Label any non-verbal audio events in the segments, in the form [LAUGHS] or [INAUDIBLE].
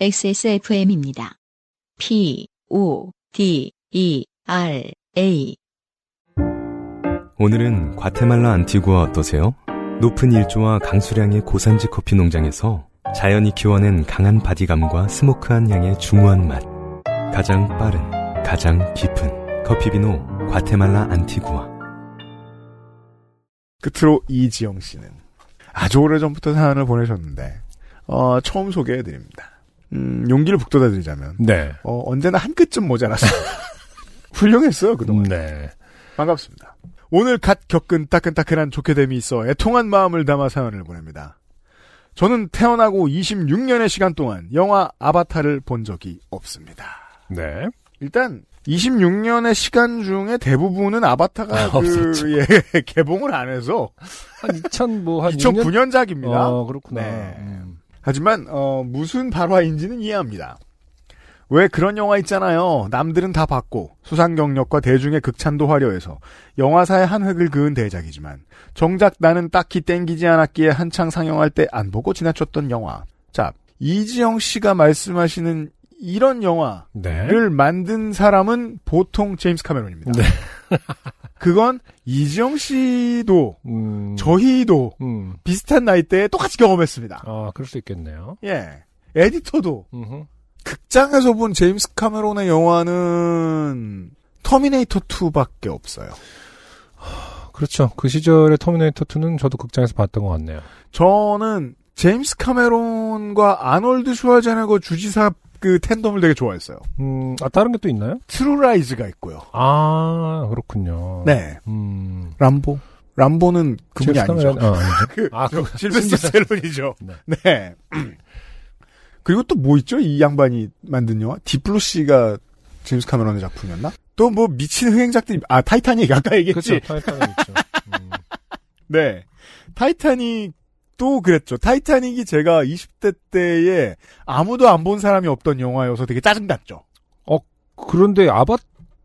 XSFM입니다. P, O, D, E, R, A. 오늘은 과테말라 안티구아 어떠세요? 높은 일조와 강수량의 고산지 커피 농장에서 자연이 키워낸 강한 바디감과 스모크한 향의 중후한 맛. 가장 빠른, 가장 깊은 커피비노 과테말라 안티구아. 끝으로 이지영 씨는 아주 오래전부터 사연을 보내셨는데 어, 처음 소개해드립니다. 음, 용기를 북돋아 드리자면 네. 어, 언제나 한 끗좀 모자랐어요. [LAUGHS] 훌륭했어요 그동안. 네. 반갑습니다. 오늘 갓 겪은 따끈따끈한 좋게됨이 있어 애통한 마음을 담아 사연을 보냅니다. 저는 태어나고 26년의 시간 동안 영화 아바타를 본 적이 없습니다. 네. 일단 26년의 시간 중에 대부분은 아바타가 아, 그. 예, [LAUGHS] 개봉을 안 해서 한 2000, 뭐, 한 2009년작입니다. 어, 그렇구나. 네. 음. 하지만 어, 무슨 발화인지는 이해합니다. 왜 그런 영화 있잖아요. 남들은 다 봤고 수상 경력과 대중의 극찬도 화려해서 영화사의 한 획을 그은 대작이지만 정작 나는 딱히 땡기지 않았기에 한창 상영할 때 안 보고 지나쳤던 영화. 자 이지영 씨가 말씀하시는 이런 영화를 네. 만든 사람은 보통 제임스 카메론입니다. 네. [LAUGHS] 그건 이지영 씨도 음. 저희도 음. 비슷한 나이대에 똑같이 경험했습니다. 아, 그럴 수 있겠네요. 예. 에디터도 음흠. 극장에서 본 제임스 카메론의 영화는 터미네이터 2밖에 없어요. 그렇죠. 그 시절의 터미네이터 2는 저도 극장에서 봤던 것 같네요. 저는 제임스 카메론과 아놀드 슈왈제네거 주지사 그 tandem을 되게 좋아했어요. 음, 아, 다른 게 또 있나요? True Lies가 있고요. 아, 그렇군요. 네. 음. 람보. 람보는 그분이 아니죠. 아니죠. [LAUGHS] 그, 아, 저, 그- 실베스터 스탤론이죠. 네. 네. [CLEARS THROAT] 그리고 또 뭐 있죠? 이 양반이 만든 영화? Deep Blue Sea가 제임스 카메론의 작품이었나? 또 뭐 미친 흥행작들이, 아, 타이타닉 아까 얘기했지? 그렇죠. 타이타닉 있죠. [LAUGHS] 음. 네. 타이타닉 도 그랬죠. 타이타닉이 제가 20대 때에 아무도 안 본 사람이 없던 영화여서 되게 짜증났죠. 그런데 아바,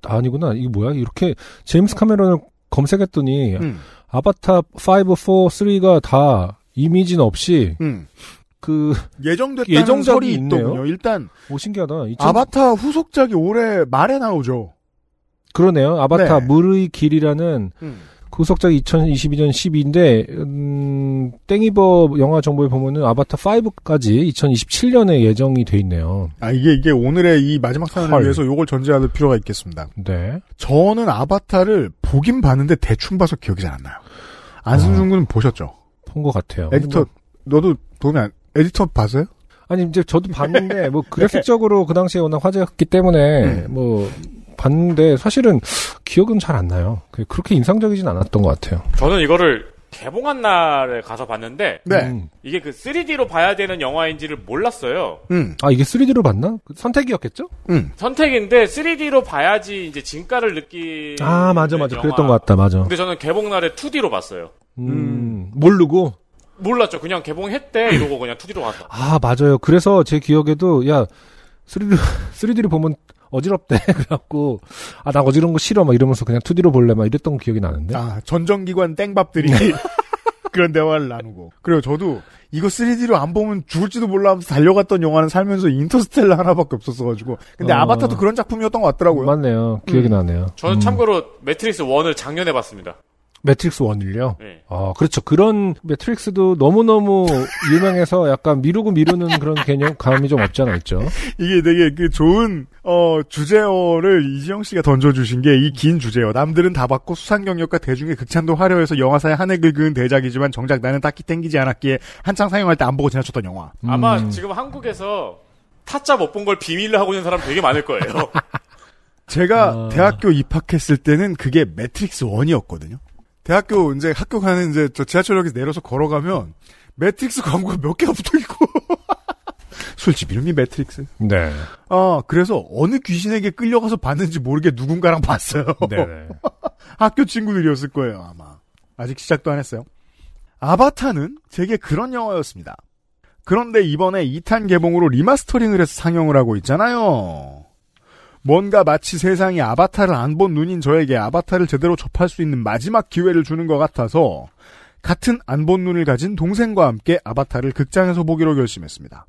아니구나. 이게 뭐야? 이렇게 제임스 카메론을 검색했더니 음, 아바타 5, 4, 3가 다 이미지는 없이 음. 그, 예정됐다는 예정작이 있네요. 있더군요. 일단 오, 신기하다. 2000 아바타 후속작이 올해 말에 나오죠. 그러네요. 아바타 네. 물의 길이라는 음. 그 후속작이 2022년 10위인데, 음, 땡이버 영화 정보에 보면은 아바타 5까지 2027년에 예정이 돼 있네요. 아 이게 이게 오늘의 이 마지막 사연을 헐. 위해서 요걸 전제할 필요가 있겠습니다. 네. 저는 아바타를 보긴 봤는데 대충 봐서 기억이 잘 안 나요. 안승준 군은 보셨죠? 본 것 같아요. 에디터 뭐, 너도 도움이 안 에디터 봤어요? 아니, 이제 저도 봤는데, 뭐, [LAUGHS] 그래픽적으로 그 당시에 워낙 화제였기 때문에, 음. 뭐, 봤는데, 사실은 기억은 잘 안 나요. 그- 그렇게 인상적이진 않았던 것 같아요. 저는 이거를 개봉한 날에 가서 봤는데 네. 음. 이게 그 3D로 봐야 되는 영화인지를 몰랐어요. 음. 아, 이게 3D로 봤나? 그 선택이었겠죠? 음. 선택인데 3D로 봐야지 이제 진가를 느끼. 아, 맞아, 맞아. 그랬던 것 같다, 맞아. 근데 저는 개봉 날에 2D로 봤어요. 음, 모르고. 몰랐죠. 그냥 개봉했대 이러고 그냥 2D로 갔어. 아, 맞아요. 그래서 제 기억에도, 야, 3D, 3D로 [LAUGHS] 보면 어지럽대. [LAUGHS] 그래갖고, 아, 나 어지러운 거 싫어. 막 이러면서 그냥 2D로 볼래. 막 이랬던 기억이 나는데. 아, 전정기관 땡밥들이 [LAUGHS] 그런 대화를 나누고. 그리고 저도 이거 3D로 안 보면 죽을지도 몰라 하면서 달려갔던 영화는 살면서 인터스텔라 하나밖에 없었어가지고. 근데 어. 아바타도 그런 작품이었던 것 같더라고요. 맞네요. 기억이 음. 나네요. 저는 음. 참고로 매트릭스 1을 작년에 봤습니다. 매트릭스 1이요? 네. 아, 그렇죠. 그런 매트릭스도 너무너무 [LAUGHS] 유명해서 약간 미루고 미루는 그런 개념, 감이 좀 없지 않아 있죠. 이게 되게 그 좋은, 어, 주제어를 이지영 씨가 던져주신 게 이 긴 주제어. 남들은 다 봤고 수상 경력과 대중의 극찬도 화려해서 영화사의 한 획을 그은 대작이지만 정작 나는 딱히 땡기지 않았기에 한창 상영할 때 안 보고 지나쳤던 영화. 아마 음. 지금 한국에서 타짜 못 본 걸 비밀로 하고 있는 사람 되게 많을 거예요. [LAUGHS] 제가 아. 대학교 입학했을 때는 그게 매트릭스 1이었거든요. 대학교 이제 학교 가는 이제 저 지하철역에서 내려서 걸어가면 매트릭스 광고가 몇 개가 붙어 있고 [LAUGHS] 술집 이름이 매트릭스. 네. 아 그래서 어느 귀신에게 끌려가서 봤는지 모르게 누군가랑 봤어요. 네네. [LAUGHS] 학교 친구들이었을 거예요 아마. 아직 시작도 안 했어요. 아바타는 되게 그런 영화였습니다. 그런데 이번에 2탄 개봉으로 remastering을 해서 상영을 하고 있잖아요. 뭔가 마치 세상이 아바타를 안 본 눈인 저에게 아바타를 제대로 접할 수 있는 마지막 기회를 주는 것 같아서 같은 안 본 눈을 가진 동생과 함께 아바타를 극장에서 보기로 결심했습니다.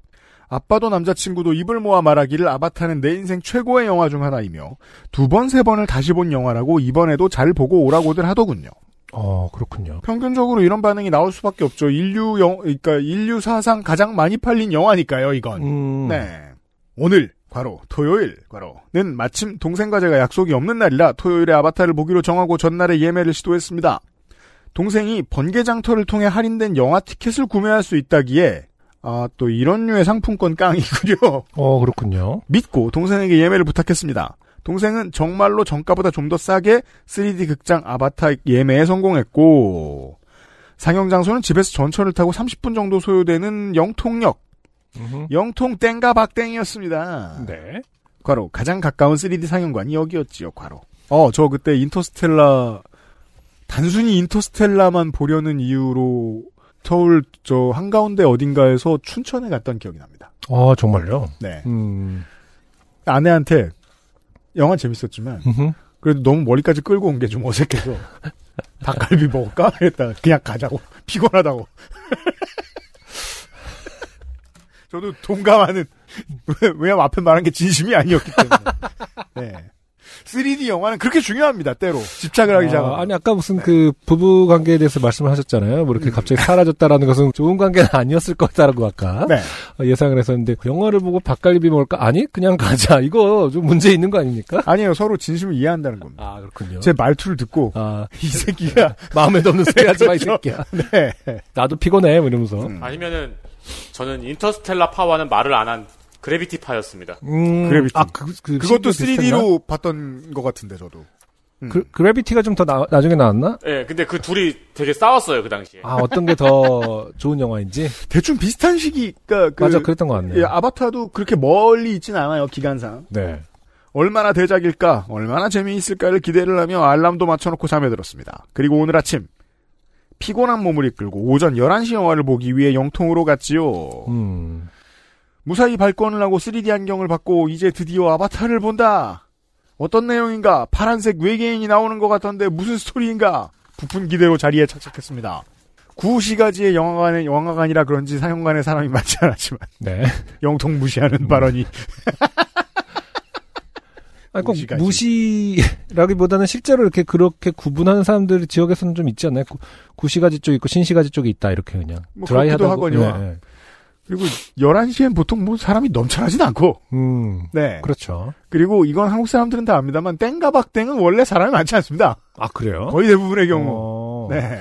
아빠도 남자친구도 입을 모아 말하기를 아바타는 내 인생 최고의 영화 중 하나이며 두 번, 세 번을 다시 본 영화라고 이번에도 잘 보고 오라고들 하더군요. 어, 그렇군요. 평균적으로 이런 반응이 나올 수밖에 없죠. 인류 영, 그러니까 인류 사상 가장 많이 팔린 영화니까요, 이건. 음. 네. 오늘, 과로, 토요일, 과로는 마침 동생과 제가 약속이 없는 날이라 토요일에 아바타를 보기로 정하고 전날에 예매를 시도했습니다. 동생이 번개장터를 통해 할인된 영화 티켓을 구매할 수 있다기에, 아, 또 이런 류의 상품권 깡이군요. [LAUGHS] 어, 그렇군요. 믿고 동생에게 예매를 부탁했습니다. 동생은 정말로 정가보다 좀 더 싸게 3D 극장 아바타 예매에 성공했고 상영 장소는 집에서 전철을 타고 30분 정도 소요되는 영통역 음흠. 영통 땡가 박땡이었습니다. 네. 과로 가장 가까운 3D 상영관이 여기였지요. 과로. 어, 저 그때 인터스텔라 단순히 인터스텔라만 보려는 이유로 서울 저 한가운데 어딘가에서 춘천에 갔던 기억이 납니다. 어, 정말요? 네. 음. 아내한테 영화 재밌었지만 음흠. 그래도 너무 머리까지 끌고 온 게 좀 어색해서 [LAUGHS] 닭갈비 먹을까? 했다가 그냥 가자고 [LAUGHS] 피곤하다고 저도 동감하는 왜- [LAUGHS] 왜냐면 앞에 말한 게 진심이 아니었기 때문에 네. 3D 영화는 그렇게 중요합니다 때로 집착을 하기 시작하면 아, 아니 아까 무슨 그 부부 관계에 대해서 말씀을 하셨잖아요. 뭐 이렇게 갑자기 사라졌다라는 것은 좋은 관계는 [LAUGHS] 아니었을 거다라고 아까 네. 어, 예상을 했었는데 영화를 보고 닭갈비 먹을까? 아니 그냥 가자. [LAUGHS] 이거 좀 문제 있는 거 아닙니까? 아니에요 서로 진심을 이해한다는 겁니다 아 그렇군요. 제 말투를 듣고 아 이 새끼가 마음에도 없는 소리 하지 마 이 그렇죠. 새끼야. 네. 나도 피곤해 뭐 이러면서. 음. 아니면은 저는 인터스텔라 파와는 말을 안 한 그래비티 파였습니다. 음, 그래비티. 아, 그, 그 그것도 비슷했나? 3D로 봤던 것 같은데 저도 음. 그, 그래비티가 좀 더 나중에 나왔나? 예, 근데 그 둘이 되게 싸웠어요 그 당시에. 아 어떤 게 더 [LAUGHS] 좋은 영화인지 대충 비슷한 시기가 그 맞아 그랬던 것 같네요. 예, 아바타도 그렇게 멀리 있진 않아요 기간상 네. 얼마나 대작일까 얼마나 재미있을까를 기대를 하며 알람도 맞춰놓고 잠에 들었습니다 그리고 오늘 아침 피곤한 몸을 이끌고 오전 11시 영화를 보기 위해 영통으로 갔지요. 음. 무사히 발권을 하고 3D 안경을 받고 이제 드디어 아바타를 본다. 어떤 내용인가? 파란색 외계인이 나오는 것 같던데 무슨 스토리인가? 부푼 기대로 자리에 착착했습니다. 구시가지의 영화관에 영화관이라 그런지 사용관에 사람이 [LAUGHS] 많지 않았지만 네. 영통 무시하는 발언이 [LAUGHS] 아니, 꼭 무시까지. 무시라기보다는 실제로 이렇게 그렇게 구분하는 사람들 지역에서는 좀 있지 않나요? 구, 구시가지 쪽 있고 신시가지 쪽이 있다 이렇게 그냥 뭐 드라이하다고. 그렇기도 하거니와. 네. 그리고 11시엔 보통 뭐 사람이 넘쳐나진 않고 음. 네 그렇죠. 그리고 이건 한국 사람들은 다 압니다만 땡가박땡은 원래 사람이 많지 않습니다 아 그래요? 거의 대부분의 경우 어. 네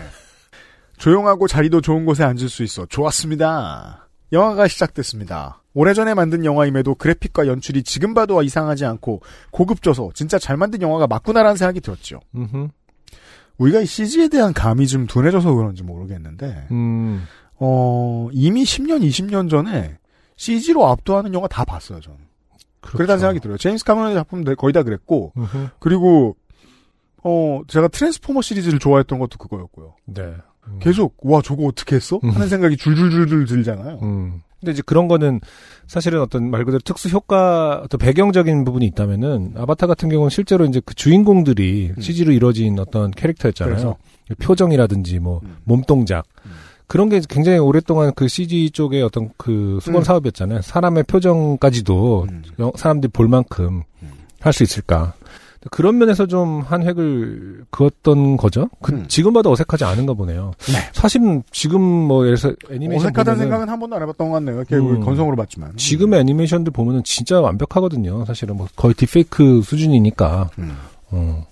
조용하고 자리도 좋은 곳에 앉을 수 있어 좋았습니다 영화가 시작됐습니다 오래전에 만든 영화임에도 그래픽과 연출이 지금 봐도 이상하지 않고 고급져서 진짜 잘 만든 영화가 맞구나라는 생각이 들었죠 음흠. 우리가 이 CG에 대한 감이 좀 둔해져서 그런지 모르겠는데 음. 어, 이미 10년, 20년 전에 CG로 압도하는 영화 다 봤어요, 저는. 그렇죠. 그랬다는 생각이 들어요. 제임스 카메론의 작품 거의 다 그랬고, 음흠. 그리고, 어, 제가 트랜스포머 시리즈를 좋아했던 것도 그거였고요. 네. 음. 계속, 와, 저거 어떻게 했어? 음. 하는 생각이 줄줄줄줄 들잖아요. 음. 근데 이제 그런 거는 사실은 어떤 말 그대로 특수 효과, 어떤 배경적인 부분이 있다면은 아바타 같은 경우는 실제로 이제 그 주인공들이 음. CG로 이루어진 어떤 캐릭터였잖아요. 그래서? 표정이라든지 뭐 음. 몸동작. 음. 그런 게 굉장히 오랫동안 그 CG 쪽의 어떤 그 수건 음. 사업이었잖아요. 사람의 표정까지도 음. 영- 사람들이 볼 만큼 음. 할수 있을까. 그런 면에서 좀 한 획을 그었던 거죠. 그 음. 지금 봐도 어색하지 않은가 보네요. 네. 사실은 지금 뭐 예를 들어서 애니메이션 어색하다는 보면은 생각은 한 번도 안 해봤던 것 같네요. 이렇게 음. 건성으로 봤지만. 지금의 애니메이션들 보면은 진짜 완벽하거든요. 사실은 뭐 거의 딥페이크 수준이니까. 음. 어.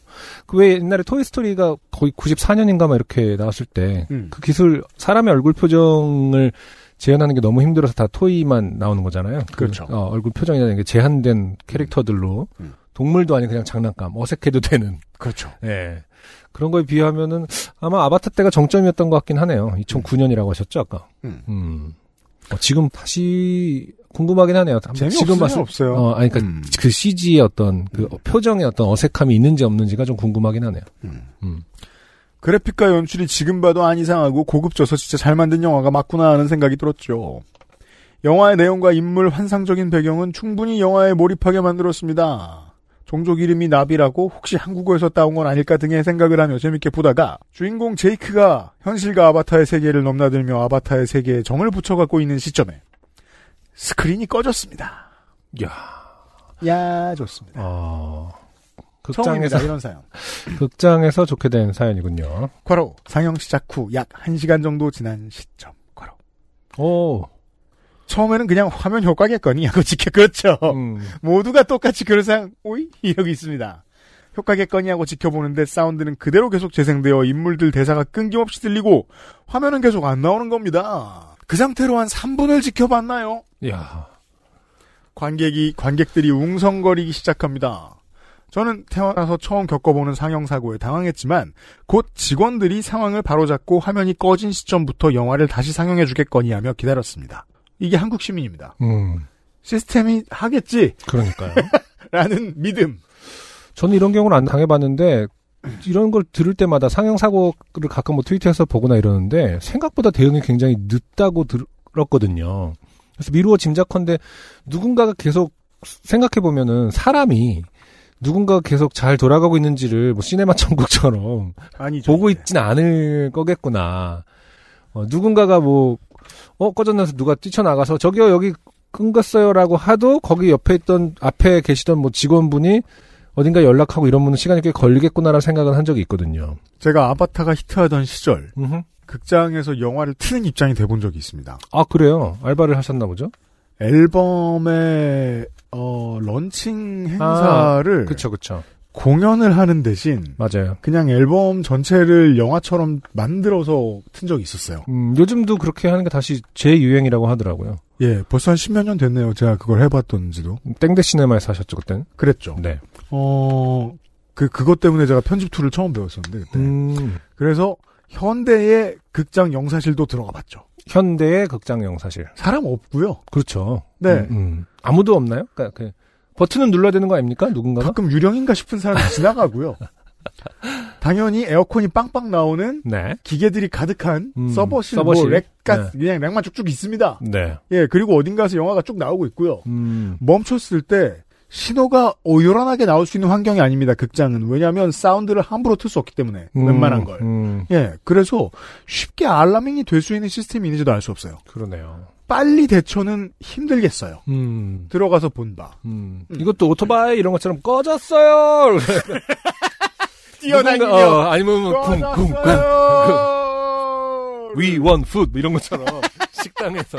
그왜 옛날에 토이 스토리가 거의 94년인가 막 이렇게 나왔을 때그 음. 기술 사람의 얼굴 표정을 재현하는 게 너무 힘들어서 다 토이만 나오는 거잖아요. 그, 그렇죠. 어, 얼굴 표정이라는 게 제한된 캐릭터들로 음. 동물도 아닌 그냥 장난감 어색해도 되는 그렇죠. [LAUGHS] 예. 그런 거에 비하면은 아마 아바타 때가 정점이었던 것 같긴 하네요. 2009년이라고 하셨죠 아까. 음. 음. 어, 지금 다시 궁금하긴 하네요. 지금 봤을 없어요. 어, 아니, 그니까, 음. 그 CG의 어떤, 그, 표정의 어떤 어색함이 있는지 없는지가 좀 궁금하긴 하네요. 음. 음. 그래픽과 연출이 지금 봐도 안 이상하고 고급져서 진짜 잘 만든 영화가 맞구나 하는 생각이 들었죠. 영화의 내용과 인물 환상적인 배경은 충분히 영화에 몰입하게 만들었습니다. 종족 이름이 나비라고 혹시 한국어에서 따온 건 아닐까 등의 생각을 하며 재밌게 보다가 주인공 제이크가 현실과 아바타의 세계를 넘나들며 아바타의 세계에 정을 붙여갖고 있는 시점에 스크린이 꺼졌습니다. 야, 야, 좋습니다. 어, 극장에서 이런 사연. [LAUGHS] 극장에서 좋게 된 사연이군요. 괄호 상영 시작 후 약 1시간 정도 지난 시점. 괄호 오, 처음에는 그냥 화면 효과겠거니 하고 지켜 [LAUGHS] 그렇죠. 음, 모두가 똑같이 그런 사양 오이 이러고 있습니다. 효과겠거니 하고 지켜보는데 사운드는 그대로 계속 재생되어 인물들 대사가 끊김없이 들리고 화면은 계속 안 나오는 겁니다. 그 상태로 한 3분을 지켜봤나요? 야, 관객이 관객들이 웅성거리기 시작합니다. 저는 태어나서 처음 겪어보는 상영 사고에 당황했지만 곧 직원들이 상황을 바로잡고 화면이 꺼진 시점부터 영화를 다시 상영해 주겠거니 하며 기다렸습니다. 이게 한국 시민입니다. 음, 시스템이 하겠지 그러니까요. [LAUGHS] 라는 믿음. 저는 이런 경우는 안 당해봤는데 이런 걸 들을 때마다 상영 사고를 가끔 뭐 트위터에서 보거나 이러는데 생각보다 대응이 굉장히 늦다고 들었거든요. 그래서 미루어 짐작컨대 누군가가 계속 생각해 보면은 사람이 누군가가 계속 잘 돌아가고 있는지를 뭐 시네마 천국처럼 아니죠. 보고. 있진 않을 거겠구나. 어, 누군가가 뭐, 어, 꺼졌나서 누가 뛰쳐나가서 저기요, 여기 끊겼어요라고 하도 거기 옆에 있던, 앞에 계시던 뭐 직원분이 어딘가 연락하고 이러면은 시간이 꽤 걸리겠구나라는 생각은 한 적이 있거든요. 제가 아바타가 히트하던 시절 음흠. 극장에서 영화를 트는 입장이 돼본 적이 있습니다. 아, 그래요? 알바를 하셨나 보죠? 앨범의 어, 런칭 행사를 그쵸, 그쵸. 공연을 하는 대신 맞아요. 그냥 앨범 전체를 영화처럼 만들어서 튼 적이 있었어요. 음, 요즘도 그렇게 하는 게 다시 재유행이라고 하더라고요. 예, 벌써 한 십몇 년 됐네요. 제가 그걸 해봤던지도. 땡대 시네마에서 하셨죠, 그때는? 그랬죠. 네. 어, 그, 그것 때문에 제가 편집 tool을 처음 배웠었는데, 그때. 음, 그래서 현대의 극장 영사실도 들어가 봤죠. 현대의 극장 영사실. 사람 없고요. 그렇죠. 네. 음, 음. 아무도 없나요? 그러니까 그 버튼은 눌러야 되는 거 아닙니까? 누군가가? 가끔 유령인가 싶은 사람이 지나가고요. 당연히 에어컨이 빵빵 나오는 네. 기계들이 가득한 음, 서버실, 서버실. 뭐 렉가 그냥 렉만 쭉쭉 있습니다. 네. 예, 그리고 어딘가에서 영화가 쭉 나오고 있고요. 음. 멈췄을 때 신호가 오요란하게 나올 수 있는 환경이 아닙니다. 극장은 왜냐하면 사운드를 함부로 틀 수 없기 때문에 음, 웬만한 걸. 음, 예, 그래서 쉽게 알라밍이 될 수 있는 시스템이 있는지도 알 수 없어요. 그러네요. 빨리 대처는 힘들겠어요. 음. 들어가서 본 바. 음. 이것도 오토바이 이런 것처럼 꺼졌어요. [LAUGHS] 뛰어다니며 어, 아니면 뭐 쿵쿵. 위원 풋뭐 이런 것처럼 [LAUGHS] 식당에서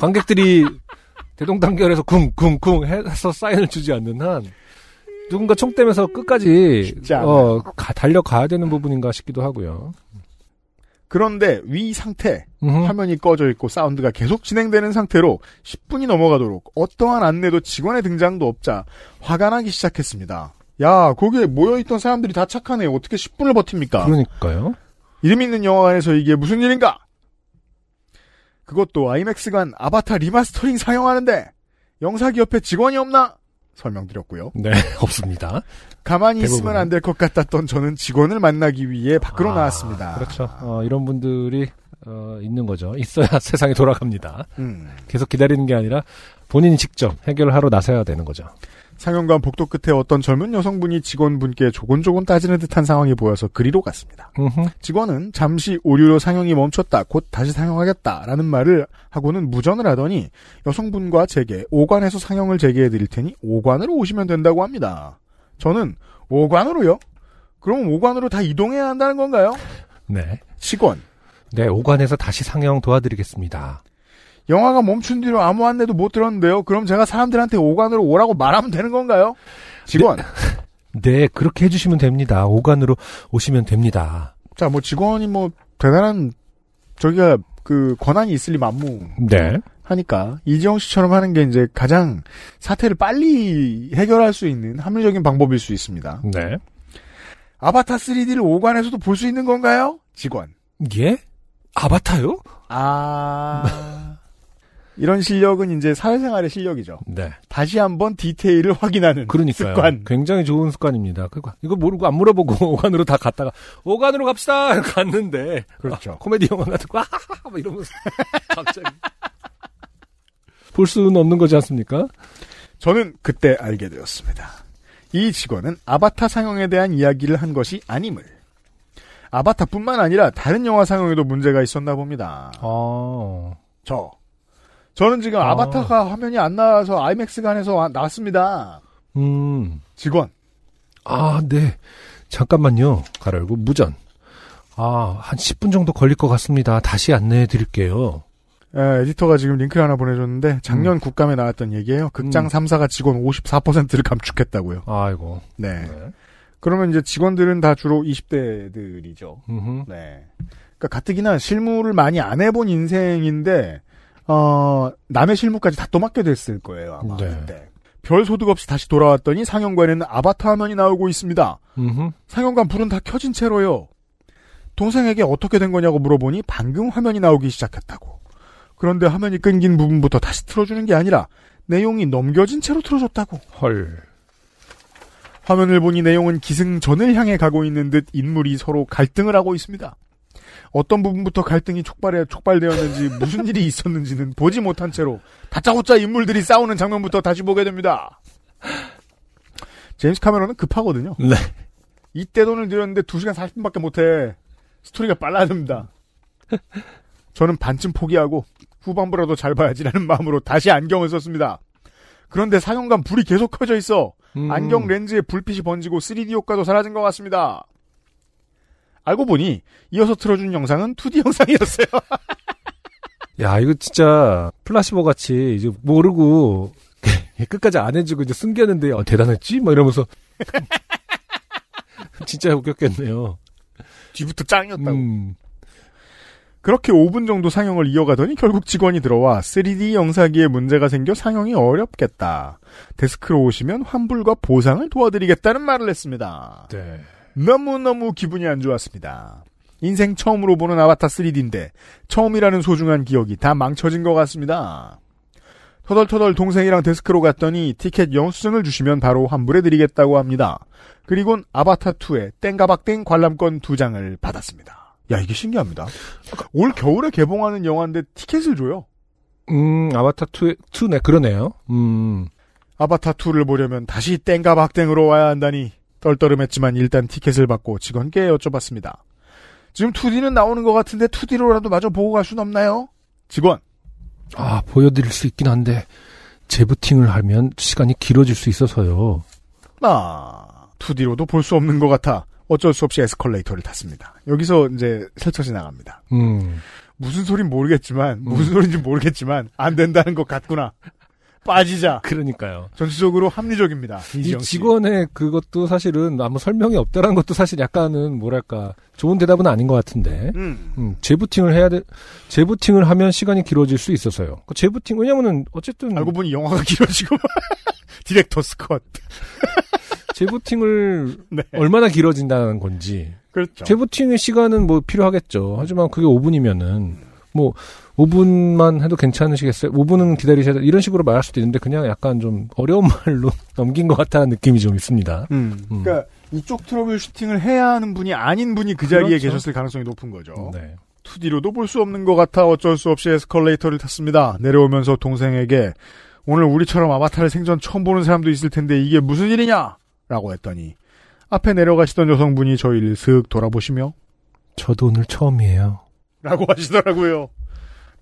관객들이 대동단결해서 쿵쿵쿵 해서 사인을 주지 않는 한 누군가 총 떼면서 끝까지. 어, 가- 달려가야 되는 부분인가 싶기도 하고요. 그런데 위 상태 음흠. 화면이 꺼져 있고 사운드가 계속 진행되는 상태로 10분이 넘어가도록 어떠한 안내도 직원의 등장도 없자 화가 나기 시작했습니다. 야, 거기에 모여있던 사람들이 다 착하네. 어떻게 10분을 버팁니까? 그러니까요. 이름 있는 영화관에서 이게 무슨 일인가? 그것도 아이맥스관 아바타 리마스터링 상영하는데 영사기 옆에 직원이 없나? 설명드렸고요. 네, [LAUGHS] 없습니다. 가만히 대부분. 있으면 안 될 것 같았던 저는 직원을 만나기 위해 밖으로 아, 나왔습니다. 그렇죠. 어, 이런 분들이 어, 있는 거죠. 있어야 [LAUGHS] 세상이 돌아갑니다. 음. 계속 기다리는 게 아니라 본인이 직접 해결하러 나서야 되는 거죠. 상영관 복도 끝에 어떤 젊은 여성분이 직원분께 조곤조곤 따지는 듯한 상황이 보여서 그리로 갔습니다. 음흠. 직원은 잠시 오류로 상영이 멈췄다, 곧 다시 상영하겠다라는 말을 하고는 무전을 하더니 여성분과 제게 5관에서 상영을 재개해드릴 테니 5관으로 오시면 된다고 합니다. 저는 5관으로요? 그럼 5관으로 다 이동해야 한다는 건가요? 네. 직원, 네, 오관에서 다시 상영 도와드리겠습니다. 영화가 멈춘 뒤로 아무 안내도 못 들었는데요. 그럼 제가 사람들한테 5관으로 오라고 말하면 되는 건가요? 직원, 네, 그렇게 해주시면 됩니다. 오관으로 오시면 됩니다. 자, 뭐 직원이 뭐 대단한 저기가 그 권한이 있을 리 만무 네. 하니까 이지영 씨처럼 하는 게 이제 가장 사태를 빨리 해결할 수 있는 합리적인 방법일 수 있습니다. 네. 아바타 3D를 5관에서도 볼 수 있는 건가요? 직원. 예? 아바타요? 아. 이런 실력은 이제 사회생활의 실력이죠. 네. 다시 한번 디테일을 확인하는 그러니까요. 습관. 굉장히 좋은 습관입니다. 그거 이거 모르고 안 물어보고 [LAUGHS] 오관으로 다 갔다가 오관으로 갑시다 갔는데 그렇죠. 아, 코미디 영화 같은 거 이러면서 [LAUGHS] 갑자기 볼 수는 없는 거지 않습니까? 저는 그때 알게 되었습니다. 이 직원은 아바타 상영에 대한 이야기를 한 것이 아님을. 아바타뿐만 아니라 다른 영화 상영에도 문제가 있었나 봅니다. 아, 저 저는 지금 아. 아. 바타가 화면이 안 나와서 아이맥스관에서 와- 나왔습니다. 음. 직원. 아, 네. 잠깐만요. 가열고 무전. 아, 한 10분 정도 걸릴 것 같습니다. 다시 안내해 드릴게요. 예, 에디터가 지금 링크를 하나 보내줬는데 작년 국감에 나왔던 얘기예요. 극장 음. 3사가 직원 54%를 감축했다고요. 아이고. 네. 네. 그러면 이제 직원들은 다 주로 20대들이죠. 음흠. 네. 그러니까 가뜩이나 실무를 많이 안 해본 인생인데 어 남의 실무까지 다또 맡게 됐을 거예요 아마. 네. 네. 별 소득 없이 다시 돌아왔더니 상영관에는 아바타 화면이 나오고 있습니다. 음흠. 상영관 불은 다 켜진 채로요. 동생에게 어떻게 된 거냐고 물어보니 방금 화면이 나오기 시작했다고. 그런데 화면이 끊긴 부분부터 다시 틀어주는 게 아니라 내용이 넘겨진 채로 틀어줬다고. 헐. 화면을 보니 내용은 기승전을 향해 가고 있는 듯 인물이 서로 갈등을 하고 있습니다. 어떤 부분부터 갈등이 촉발해 촉발되었는지 무슨 일이 있었는지는 보지 못한 채로 다짜고짜 인물들이 싸우는 장면부터 다시 보게 됩니다. 제임스 카메론은 급하거든요. 네. 이때 돈을 들였는데 2시간 40분밖에 못해. 스토리가 빨라야 됩니다. 저는 반쯤 포기하고 후반부라도 잘 봐야지라는 마음으로 다시 안경을 썼습니다. 그런데 상영관 불이 계속 켜져 있어. 음. 안경 렌즈에 불빛이 번지고 3D 효과도 사라진 것 같습니다. 알고 보니 이어서 틀어준 영상은 2D 영상이었어요. [LAUGHS] 야, 이거 진짜 플라시보 같이 이제 모르고 [LAUGHS] 끝까지 안 해주고 이제 숨겼는데 어, 대단했지? 뭐 이러면서 [LAUGHS] 진짜 웃겼겠네요. 뒤부터 짱이었다고. 음. 그렇게 5분 정도 상영을 이어가더니 결국 직원이 들어와 3D 영상기에 문제가 생겨 상영이 어렵겠다. 데스크로 오시면 환불과 보상을 도와드리겠다는 말을 했습니다. 네. 너무너무 기분이 안 좋았습니다. 인생 처음으로 보는 아바타 3D인데 처음이라는 소중한 기억이 다 망쳐진 것 같습니다. 터덜터덜 동생이랑 데스크로 갔더니 티켓 영수증을 주시면 바로 환불해드리겠다고 합니다. 그리곤 아바타2의 땡가박땡 관람권 두 장을 받았습니다. 야 이게 신기합니다. 올 겨울에 개봉하는 영화인데 티켓을 줘요. 음, 아바타 2, 2네, 그러네요. 음. 아바타2를 보려면 다시 땡가박땡으로 와야 한다니 떨떠름했지만 일단 티켓을 받고 직원께 여쭤봤습니다. 지금 2D는 나오는 것 같은데 2D로라도 마저 보고 갈 수는 없나요? 직원. 아, 보여드릴 수 있긴 한데, 재부팅을 하면 시간이 길어질 수 있어서요. 아, 2D로도 볼 수 없는 것 같아 어쩔 수 없이 에스컬레이터를 탔습니다. 여기서 이제 슬쳐 지나갑니다. 음. 무슨 소린 모르겠지만 무슨 소린지 모르겠지만 안 된다는 것 같구나. 빠지자. 그러니까요. 전체적으로 합리적입니다. 이. 직원의 그것도 사실은 아무 설명이 없다라는 것도 사실 약간은 뭐랄까 좋은 대답은 아닌 것 같은데 음. 음, 재부팅을 해야 돼 재부팅을 하면 시간이 길어질 수 있어서요. 그 재부팅 왜냐면은 어쨌든 알고 보니 영화가 길어지고 [LAUGHS] director's cut. [LAUGHS] 재부팅을 [LAUGHS] 네. 얼마나 길어진다는 건지 그렇죠. 재부팅의 시간은 뭐 필요하겠죠. 하지만 그게 5분이면은 뭐 5분만 해도 괜찮으시겠어요? 5분은 기다리셔야 돼. 이런 식으로 말할 수도 있는데 그냥 약간 좀 어려운 [LAUGHS] 말로 넘긴 것 같다는 느낌이 좀 있습니다. 음. 음. 그러니까 이쪽 troubleshooting을 해야 하는 분이 아닌 분이 그 자리에 그렇죠. 계셨을 가능성이 높은 거죠. 네. 2D로도 볼 수 없는 것 같아 어쩔 수 없이 에스컬레이터를 탔습니다. 내려오면서 동생에게 오늘 우리처럼 아바타를 생전 처음 보는 사람도 있을 텐데 이게 무슨 일이냐? 라고 했더니 앞에 내려가시던 여성분이 저희를 슥 돌아보시며 저도 오늘 처음이에요. 라고 하시더라고요.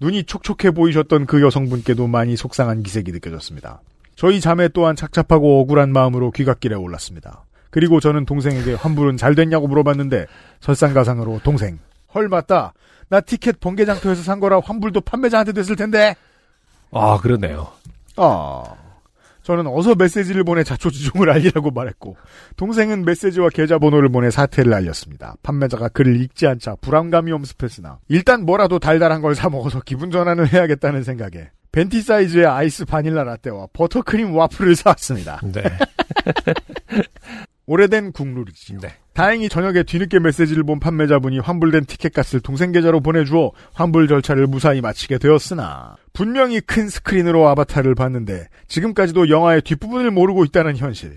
눈이 촉촉해 보이셨던 그 여성분께도 많이 속상한 기색이 느껴졌습니다. 저희 자매 또한 착잡하고 억울한 마음으로 귀갓길에 올랐습니다. 그리고 저는 동생에게 환불은 잘 됐냐고 물어봤는데 설상가상으로 동생 헐 맞다 나 티켓 번개장터에서 산 거라 환불도 판매자한테 됐을 텐데 아, 그러네요. 아 저는 어서 메시지를 보내 자초지종을 알리라고 말했고 동생은 메시지와 계좌번호를 보내 사태를 알렸습니다. 판매자가 글을 읽지 않자 불안감이 엄습했으나 일단 뭐라도 달달한 걸 사 먹어서 기분 전환을 해야겠다는 생각에 venti 사이즈의 아이스 바닐라 라떼와 버터크림 와플을 사왔습니다. 네. [LAUGHS] 오래된 국룰이지. 네. 다행히 저녁에 뒤늦게 메시지를 본 판매자분이 환불된 티켓값을 동생 계좌로 보내주어 환불 절차를 무사히 마치게 되었으나 분명히 큰 스크린으로 아바타를 봤는데 지금까지도 영화의 뒷부분을 모르고 있다는 현실.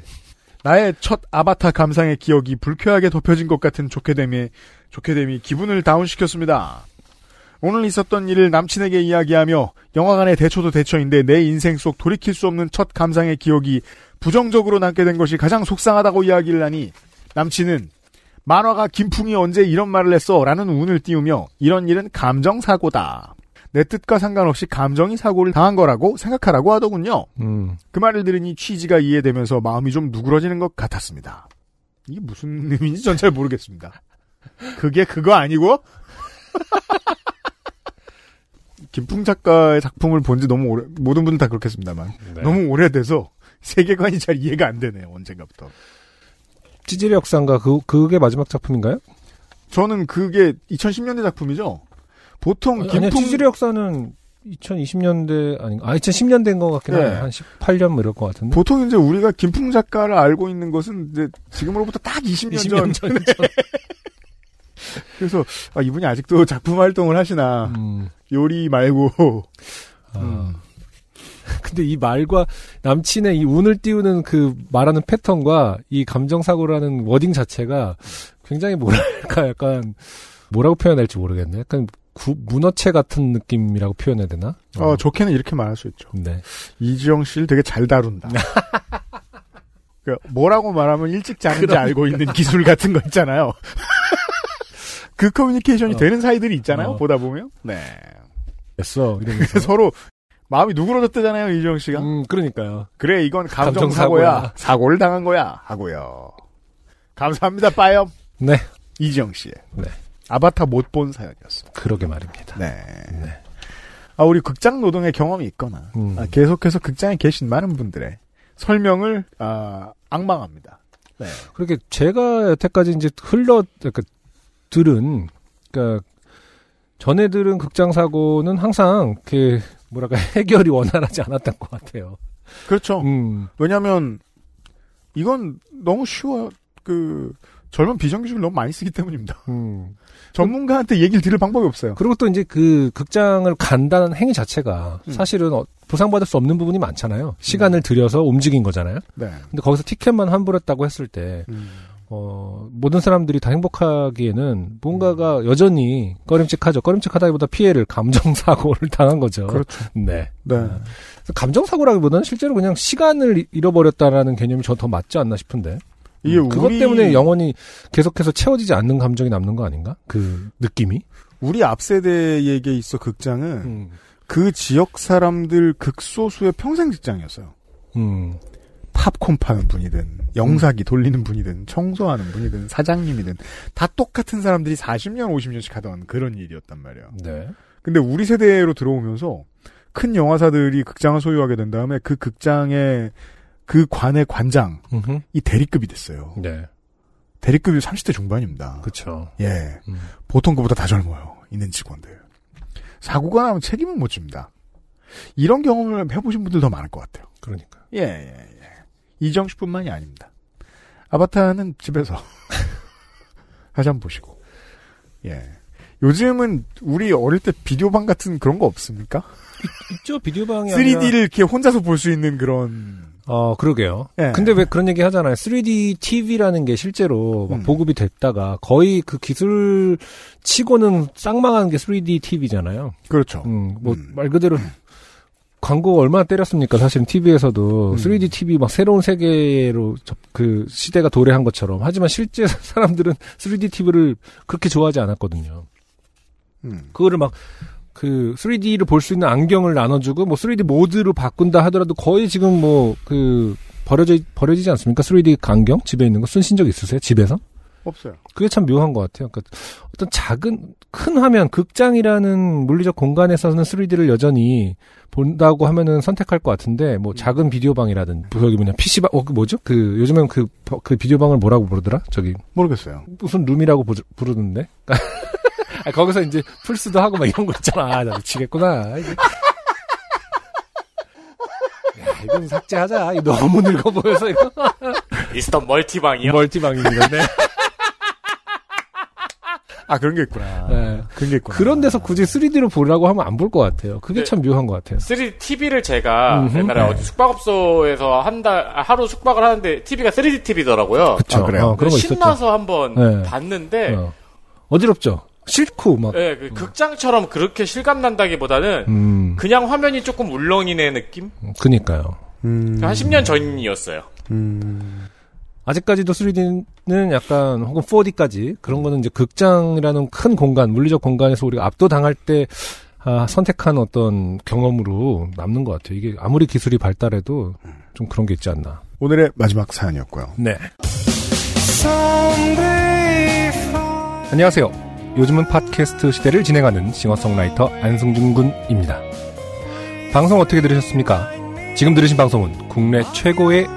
나의 첫 아바타 감상의 기억이 불쾌하게 덮여진 것 같은 좋게됨이 좋게됨이 기분을 다운시켰습니다. 오늘 있었던 일을 남친에게 이야기하며 영화관의 대초도 대초인데 내 인생 속 돌이킬 수 없는 첫 감상의 기억이 부정적으로 남게 된 것이 가장 속상하다고 이야기를 하니 남친은 만화가 김풍이 언제 이런 말을 했어 라는 운을 띄우며 이런 일은 감정사고다. 내 뜻과 상관없이 감정이 사고를 당한 거라고 생각하라고 하더군요. 음. 그 말을 들으니 취지가 이해되면서 마음이 좀 누그러지는 것 같았습니다. 이게 무슨 의미인지 전 잘 모르겠습니다. 그게 그거 아니고? [LAUGHS] 김풍 작가의 작품을 본 지 너무 오래, 모든 분들 다 그렇겠습니다만. 네. 너무 오래돼서 세계관이 잘 이해가 안 되네요, 언젠가부터. 찌질의 역사인가 그 그게 마지막 작품인가요? 저는 그게 2010년대 작품이죠? 보통 아니, 김풍, 찌질의 역사는 2020년대 아닌가? 아 2010년대인 것 같긴 네. 해요. 한 18년 뭐 이럴 것 같은데. 보통 이제 우리가 김풍 작가를 알고 있는 것은 이제 지금으로부터 딱 20년, 20년 전. 전. [LAUGHS] 그래서, 아, 이분이 아직도 작품 활동을 하시나. 음. 요리 말고. 아. 음. [LAUGHS] 근데 이 말과 남친의 이 운을 띄우는 그 말하는 패턴과 이 감정사고라는 wording 자체가 굉장히 뭐랄까 약간 뭐라고 표현해야 될지 모르겠네. 약간 구- 문어체 같은 느낌이라고 표현해야 되나? 어, 좋게는 이렇게 말할 수 있죠. 네. 이지영 씨를 되게 잘 다룬다. [LAUGHS] 그 뭐라고 말하면 일찍 자는지 알고 있는 기술 같은 거 있잖아요. [LAUGHS] 그 커뮤니케이션이 어. 되는 사이들이 있잖아요. 어. 보다 보면. 네. 됐어. 서로 마음이 누그러졌대잖아요. 이지영 씨가. 음, 그러니까요. 그래 이건 감정 감정 사고야. 사고를 당한 거야. 하고요. 감사합니다. 빠염. 네. 이지영 씨의 네. 아바타 못 본 사연이었습니다. 그러게 말입니다. 네. 아 우리 극장 노동의 경험이 있거나 음. 아, 계속해서 극장에 계신 많은 분들의 설명을 아, 악망합니다. 네. 그렇게 제가 여태까지 이제 흘러 그러니까 들은 그러니까 전에 들은 극장 사고는 항상 그 뭐랄까 [LAUGHS] 해결이 원활하지 않았던 것 같아요. 그렇죠. 음, 왜냐하면 이건 너무 쉬워요. 그 젊은 비정규직을 너무 많이 쓰기 때문입니다. 음. 전문가한테 얘기를 들을 방법이 없어요. 그리고 또 이제 그 극장을 간다는 행위 자체가 음. 사실은 어, 보상받을 수 없는 부분이 많잖아요. 시간을 들여서 움직인 거잖아요. 네. 근데 거기서 티켓만 환불했다고 했을 때 음. 어, 모든 사람들이 다 행복하기에는 뭔가가 여전히 꺼림칙하죠. 꺼림칙하다기보다 피해를 감정사고를 [LAUGHS] 당한 거죠. 그렇죠. 네. 네. 그래서 감정사고라기보다는 실제로 그냥 시간을 이- 잃어버렸다라는 개념이 저 더 맞지 않나 싶은데. 이게 음, 그것 우리- 때문에 영원히 계속해서 채워지지 않는 감정이 남는 거 아닌가? 그 느낌이? 우리 앞 세대에게 있어 극장은 음. 그 지역 사람들 극소수의 평생 직장이었어요. 음. 팝콘 파는 분이든 영사기 돌리는 분이든 청소하는 분이든 사장님이든 다 똑같은 사람들이 40년 50년씩 하던 그런 일이었단 말이에요. 네. 근데 우리 세대로 들어오면서 큰 영화사들이 극장을 소유하게 된 다음에 그 극장의 그 관의 관장이 음흠. 대리급이 됐어요. 네. 대리급이 30대 중반입니다. 그쵸. 예. 음. 보통 그보다 다 젊어요. 있는 직원들. 사고가 나면 책임은 못 집니다. 이런 경험을 해보신 분들 더 많을 것 같아요. 그러니까. 예, 예, 예. 이정 씨뿐만이 아닙니다. 아바타는 집에서 [LAUGHS] 한번 보시고. 예. 요즘은 우리 어릴 때 비디오방 같은 그런 거 없습니까? 있죠. 비디오방이 3D를 이렇게 혼자서 볼 수 있는 그런. 어, 그러게요. 예. 근데 왜 그런 얘기 하잖아요. 3D TV라는 게 실제로 막 음. 보급이 됐다가 거의 그 기술 치고는 쌍망한 게 3D TV잖아요. 그렇죠. 음, 뭐, 음. 말 그대로 [LAUGHS] 광고 얼마나 때렸습니까? 사실은 TV에서도 음. 3D TV 막 새로운 세계로 접- 그 시대가 도래한 것처럼. 하지만 실제 [LAUGHS] 사람들은 3D TV를 그렇게 좋아하지 않았거든요. 음. 그거를 막 그 3D를 볼 수 있는 안경을 나눠주고 뭐 3D 모드로 바꾼다 하더라도 거의 지금 뭐 그 버려져 버려지지 않습니까? 3D 안경 집에 있는 거 쓰신 적 있으세요? 집에서? 없어요. 그게 참 묘한 것 같아요. 그러니까 어떤 작은 큰 화면 극장이라는 물리적 공간에서는 3D를 여전히 본다고 하면은 선택할 것 같은데 뭐 작은 비디오 방이라든 저기 뭐냐 PC방 어 그 뭐죠? 그 요즘엔 그그 비디오 방을 뭐라고 부르더라? 저기 모르겠어요. 무슨 룸이라고 부, 부르는데? [LAUGHS] 아, 거기서 이제 플스도 하고 막 이런 거 있잖아. 아, 나 미치겠구나. 야, 이건 삭제하자. 이거 너무 늙어 보여서 이거. 미스터 멀티방이요? 멀티방입니다. 네. 아, 그런 게 있구나. 네. 그런 게 있구나. 그런 데서 굳이 3D로 보려고 하면 안 볼 것 같아요. 그게 네. 참 묘한 것 같아요. 3D TV를 제가 음흠. 옛날에 네. 어디 숙박업소에서 한 달, 아, 하루 숙박을 하는데 TV가 3D TV더라고요. 그쵸. 아, 그래요? 어, 그런 거 있었죠. 신나서 한번 네. 봤는데, 어. 어지럽죠? 싫고, 막. 예, 그 극장처럼 그렇게 실감 난다기보다는 음, 그냥 화면이 조금 울렁이네 느낌? 그니까요. 음. 한 10년 전이었어요. 음. 아직까지도 3D는 약간 혹은 4D까지 그런 거는 이제 극장이라는 큰 공간, 물리적 공간에서 우리가 압도당할 때 아, 선택한 어떤 경험으로 남는 것 같아요. 이게 아무리 기술이 발달해도 좀 그런 게 있지 않나. 오늘의 마지막 사연이었고요. 네. 안녕하세요. 요즘은 팟캐스트 시대를 진행하는 싱어송라이터 안승준 군입니다. 방송 어떻게 들으셨습니까? 지금 들으신 방송은 국내 최고의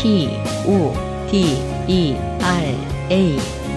P, O, D, E, R, A.